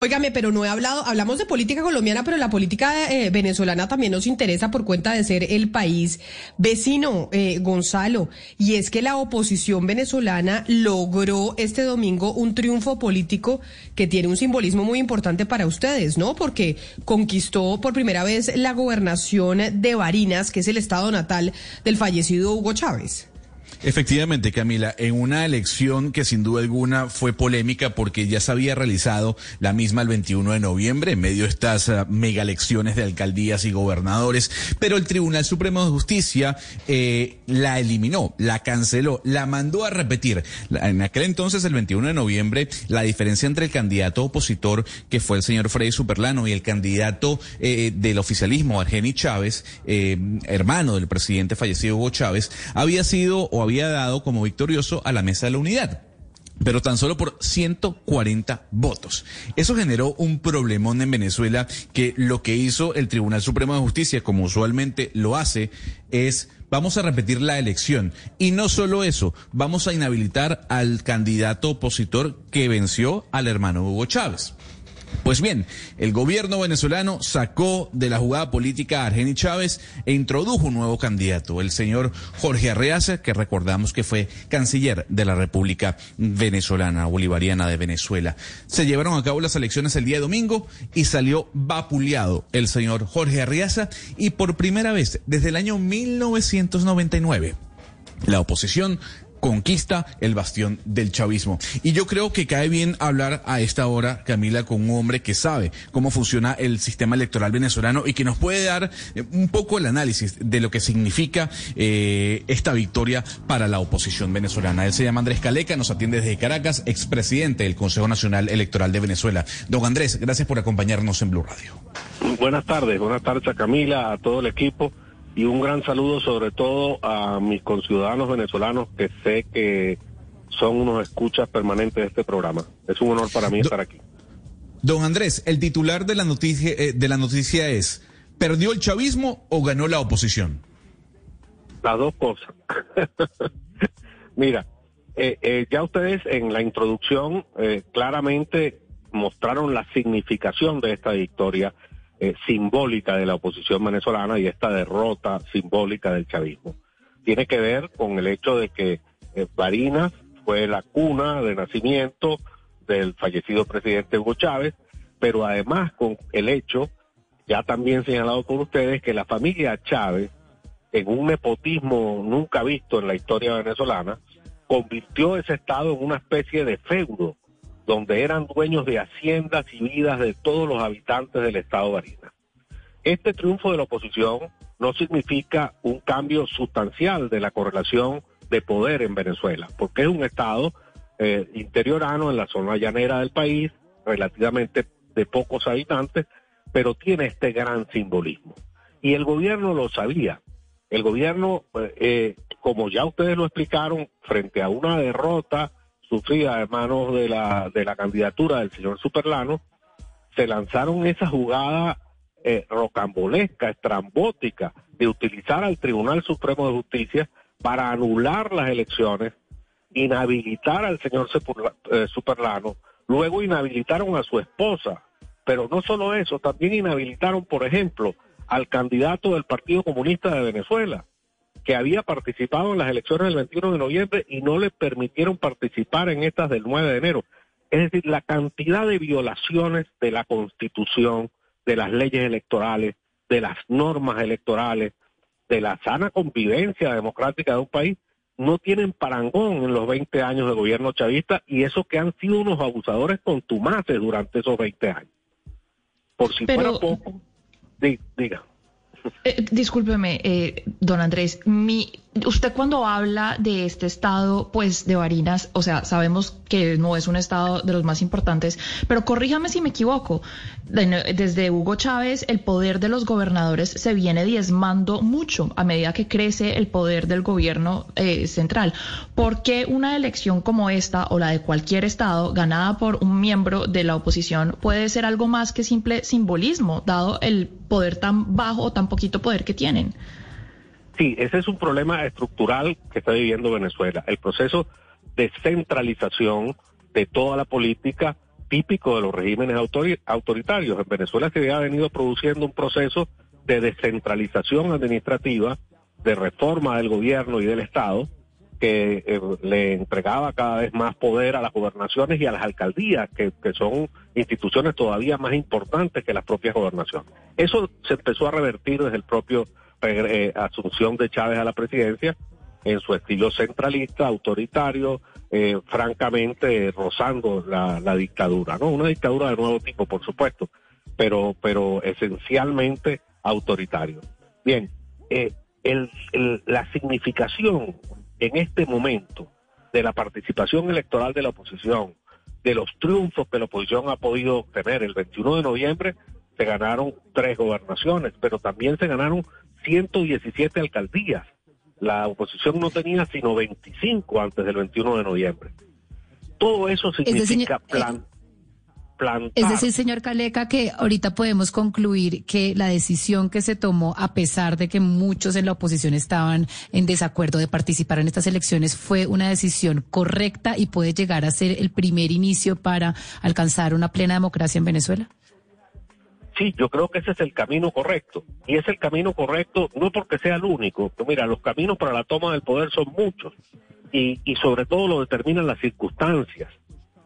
Óigame, pero no he hablado, hablamos de política colombiana, pero la política eh, venezolana también nos interesa por cuenta de ser el país vecino, eh, Gonzalo. Y es que la oposición venezolana logró este domingo un triunfo político que tiene un simbolismo muy importante para ustedes, ¿no? Porque conquistó por primera vez la gobernación de Barinas, que es el estado natal del fallecido Hugo Chávez. Efectivamente, Camila, en una elección que sin duda alguna fue polémica porque ya se había realizado la misma el 21 de noviembre en medio de estas uh, mega elecciones de alcaldías y gobernadores, pero el Tribunal Supremo de Justicia eh, la eliminó, la canceló, la mandó a repetir. En aquel entonces, el 21 de noviembre, la diferencia entre el candidato opositor, que fue el señor Freddy Superlano, y el candidato eh, del oficialismo, Argeni Chávez, eh, hermano del presidente fallecido Hugo Chávez, había sido o había dado como victorioso a la mesa de la unidad pero tan solo por 140 votos. Eso generó un problemón en Venezuela que lo que hizo el Tribunal Supremo de Justicia, como usualmente lo hace, es vamos a repetir la elección. Y no solo eso, vamos a inhabilitar al candidato opositor que venció al hermano Hugo Chávez. Pues bien, el gobierno venezolano sacó de la jugada política a Argeni Chávez e introdujo un nuevo candidato, el señor Jorge Arreaza, que recordamos que fue canciller de la República Venezolana, Bolivariana de Venezuela. Se llevaron a cabo las elecciones el día domingo y salió vapuleado el señor Jorge Arreaza y por primera vez desde el año 1999 la oposición conquista el bastión del chavismo. Y yo creo que cae bien hablar a esta hora, Camila, con un hombre que sabe cómo funciona el sistema electoral venezolano y que nos puede dar eh, un poco el análisis de lo que significa eh, esta victoria para la oposición venezolana. Él se llama Andrés Caleca, nos atiende desde Caracas, expresidente del Consejo Nacional Electoral de Venezuela. Don Andrés, gracias por acompañarnos en Blue Radio. Buenas tardes, buenas tardes a Camila, a todo el equipo y un gran saludo sobre todo a mis conciudadanos venezolanos que sé que son unos escuchas permanentes de este programa. Es un honor para mí estar aquí. Don Andrés, el titular de la noticia eh, de la noticia es ¿perdió el chavismo o ganó la oposición? Las dos cosas. Mira, eh, eh, ya ustedes en la introducción claramente mostraron la significación de esta victoria eh, simbólica de la oposición venezolana y esta derrota simbólica del chavismo. Tiene que ver con el hecho de que eh, Barinas fue la cuna de nacimiento del fallecido presidente Hugo Chávez, pero además con el hecho, ya también señalado por ustedes, que la familia Chávez, en un nepotismo nunca visto en la historia venezolana, convirtió ese estado en una especie de feudo donde eran dueños de haciendas y vidas de todos los habitantes del estado Barinas. Este triunfo de la oposición no significa un cambio sustancial de la correlación de poder en Venezuela, porque es un estado eh, interiorano en la zona llanera del país, relativamente de pocos habitantes, pero tiene este gran simbolismo. Y el gobierno lo sabía. El gobierno, eh, como ya ustedes lo explicaron, frente a una derrota sufrida de manos de la, de la candidatura del señor Superlano, se lanzaron esa jugada eh, rocambolesca, estrambótica, de utilizar al Tribunal Supremo de Justicia para anular las elecciones, inhabilitar al señor eh, Superlano, luego inhabilitaron a su esposa, pero no solo eso, también inhabilitaron, por ejemplo, al candidato del Partido Comunista de Venezuela, que había participado en las elecciones del 21 de noviembre y no le permitieron participar en estas del 9 de enero. Es decir, la cantidad de violaciones de la Constitución, de las leyes electorales, de las normas electorales, de la sana convivencia democrática de un país, no tienen parangón en los 20 años de gobierno chavista y eso que han sido unos abusadores contumaces durante esos 20 años. Por si fuera poco, diga. Eh, discúlpeme, eh, don Andrés, mi, usted cuando habla de este estado, pues de Barinas, o sea, sabemos que no es un estado de los más importantes, pero corríjame si me equivoco. Desde Hugo Chávez, el poder de los gobernadores se viene diezmando mucho a medida que crece el poder del gobierno eh, central. ¿Por qué una elección como esta o la de cualquier estado ganada por un miembro de la oposición puede ser algo más que simple simbolismo, dado el poder tan bajo o tan poquito poder que tienen? Sí, ese es un problema estructural que está viviendo Venezuela. El proceso de centralización de toda la política típico de los regímenes autoritarios. En Venezuela se había venido produciendo un proceso de descentralización administrativa, de reforma del gobierno y del Estado, que eh, le entregaba cada vez más poder a las gobernaciones y a las alcaldías, que, son instituciones todavía más importantes que las propias gobernaciones. Eso se empezó a revertir desde el propio eh, asunción de Chávez a la presidencia en su estilo centralista, autoritario, eh, francamente rozando la, dictadura, ¿no? Una dictadura de nuevo tipo, por supuesto, pero, pero esencialmente autoritario. Bien, eh, la significación en este momento de la participación electoral de la oposición, de los triunfos que la oposición ha podido obtener el 21 de noviembre, se ganaron tres gobernaciones, pero también se ganaron 117 alcaldías. La oposición no tenía sino 25 antes del 21 de noviembre. Todo eso significa eh, plan. Es decir, señor Caleca, que ahorita podemos concluir que la decisión que se tomó, a pesar de que muchos en la oposición estaban en desacuerdo de participar en estas elecciones, fue una decisión correcta y puede llegar a ser el primer inicio para alcanzar una plena democracia en Venezuela. Sí, yo creo que ese es el camino correcto. Y es el camino correcto no porque sea el único. Mira, los caminos para la toma del poder son muchos. Y, y sobre todo lo determinan las circunstancias.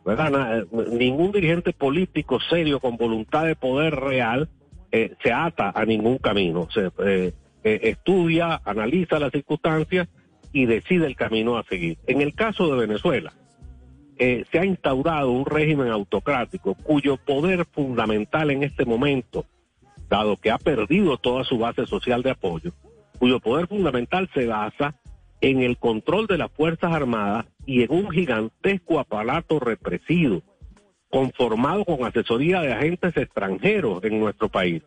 ¿verdad? Ningún dirigente político serio con voluntad de poder real eh, se ata a ningún camino. Se eh, eh, estudia, analiza las circunstancias y decide el camino a seguir. En el caso de Venezuela, se ha instaurado un régimen autocrático cuyo poder fundamental en este momento, dado que ha perdido toda su base social de apoyo, cuyo poder fundamental se basa en el control de las Fuerzas Armadas y en un gigantesco aparato represivo, conformado con asesoría de agentes extranjeros en nuestro país.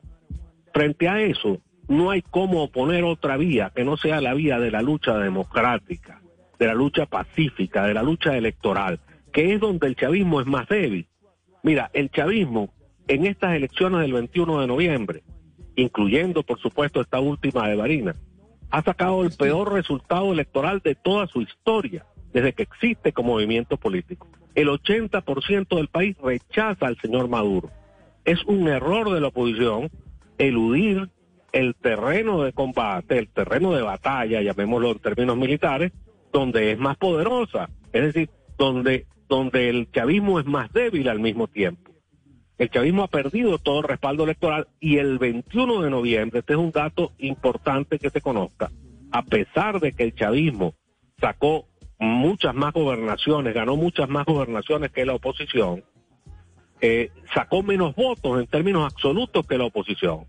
Frente a eso, no hay cómo oponer otra vía que no sea la vía de la lucha democrática, de la lucha pacífica, de la lucha electoral, que es donde el chavismo es más débil. Mira, el chavismo en estas elecciones del 21 de noviembre, incluyendo por supuesto esta última de Barinas, ha sacado el peor resultado electoral de toda su historia, desde que existe como movimiento político. El 80% del país rechaza al señor Maduro. Es un error de la oposición eludir el terreno de combate, el terreno de batalla, llamémoslo en términos militares, donde es más poderosa, es decir, donde, donde el chavismo es más débil al mismo tiempo. El chavismo ha perdido todo el respaldo electoral y el 21 de noviembre, este es un dato importante que se conozca, a pesar de que el chavismo sacó muchas más gobernaciones, ganó muchas más gobernaciones que la oposición, eh, sacó menos votos en términos absolutos que la oposición.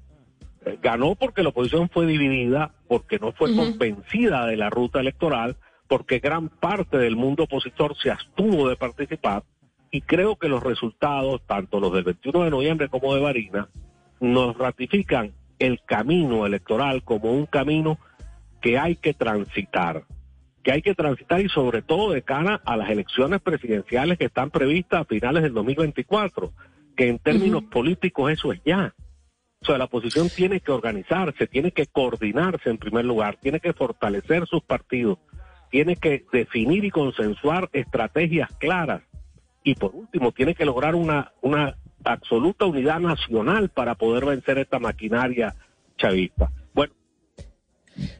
Eh, ganó porque la oposición fue dividida, porque no fue convencida de la ruta electoral, porque gran parte del mundo opositor se abstuvo de participar y creo que los resultados, tanto los del 21 de noviembre como de Varina, nos ratifican el camino electoral como un camino que hay que transitar, que hay que transitar y sobre todo de cara a las elecciones presidenciales que están previstas a finales del 2024, que en términos políticos eso es ya. O sea, la oposición tiene que organizarse, tiene que coordinarse en primer lugar, tiene que fortalecer sus partidos, tiene que definir y consensuar estrategias claras y por último tiene que lograr una, una absoluta unidad nacional para poder vencer esta maquinaria chavista.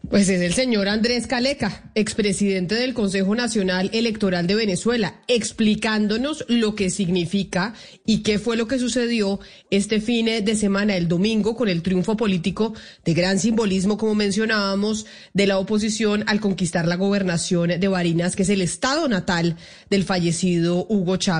Pues es el señor Andrés Caleca, expresidente del Consejo Nacional Electoral de Venezuela, explicándonos lo que significa y qué fue lo que sucedió este fin de semana, el domingo, con el triunfo político de gran simbolismo, como mencionábamos, de la oposición al conquistar la gobernación de Barinas, que es el estado natal del fallecido Hugo Chávez.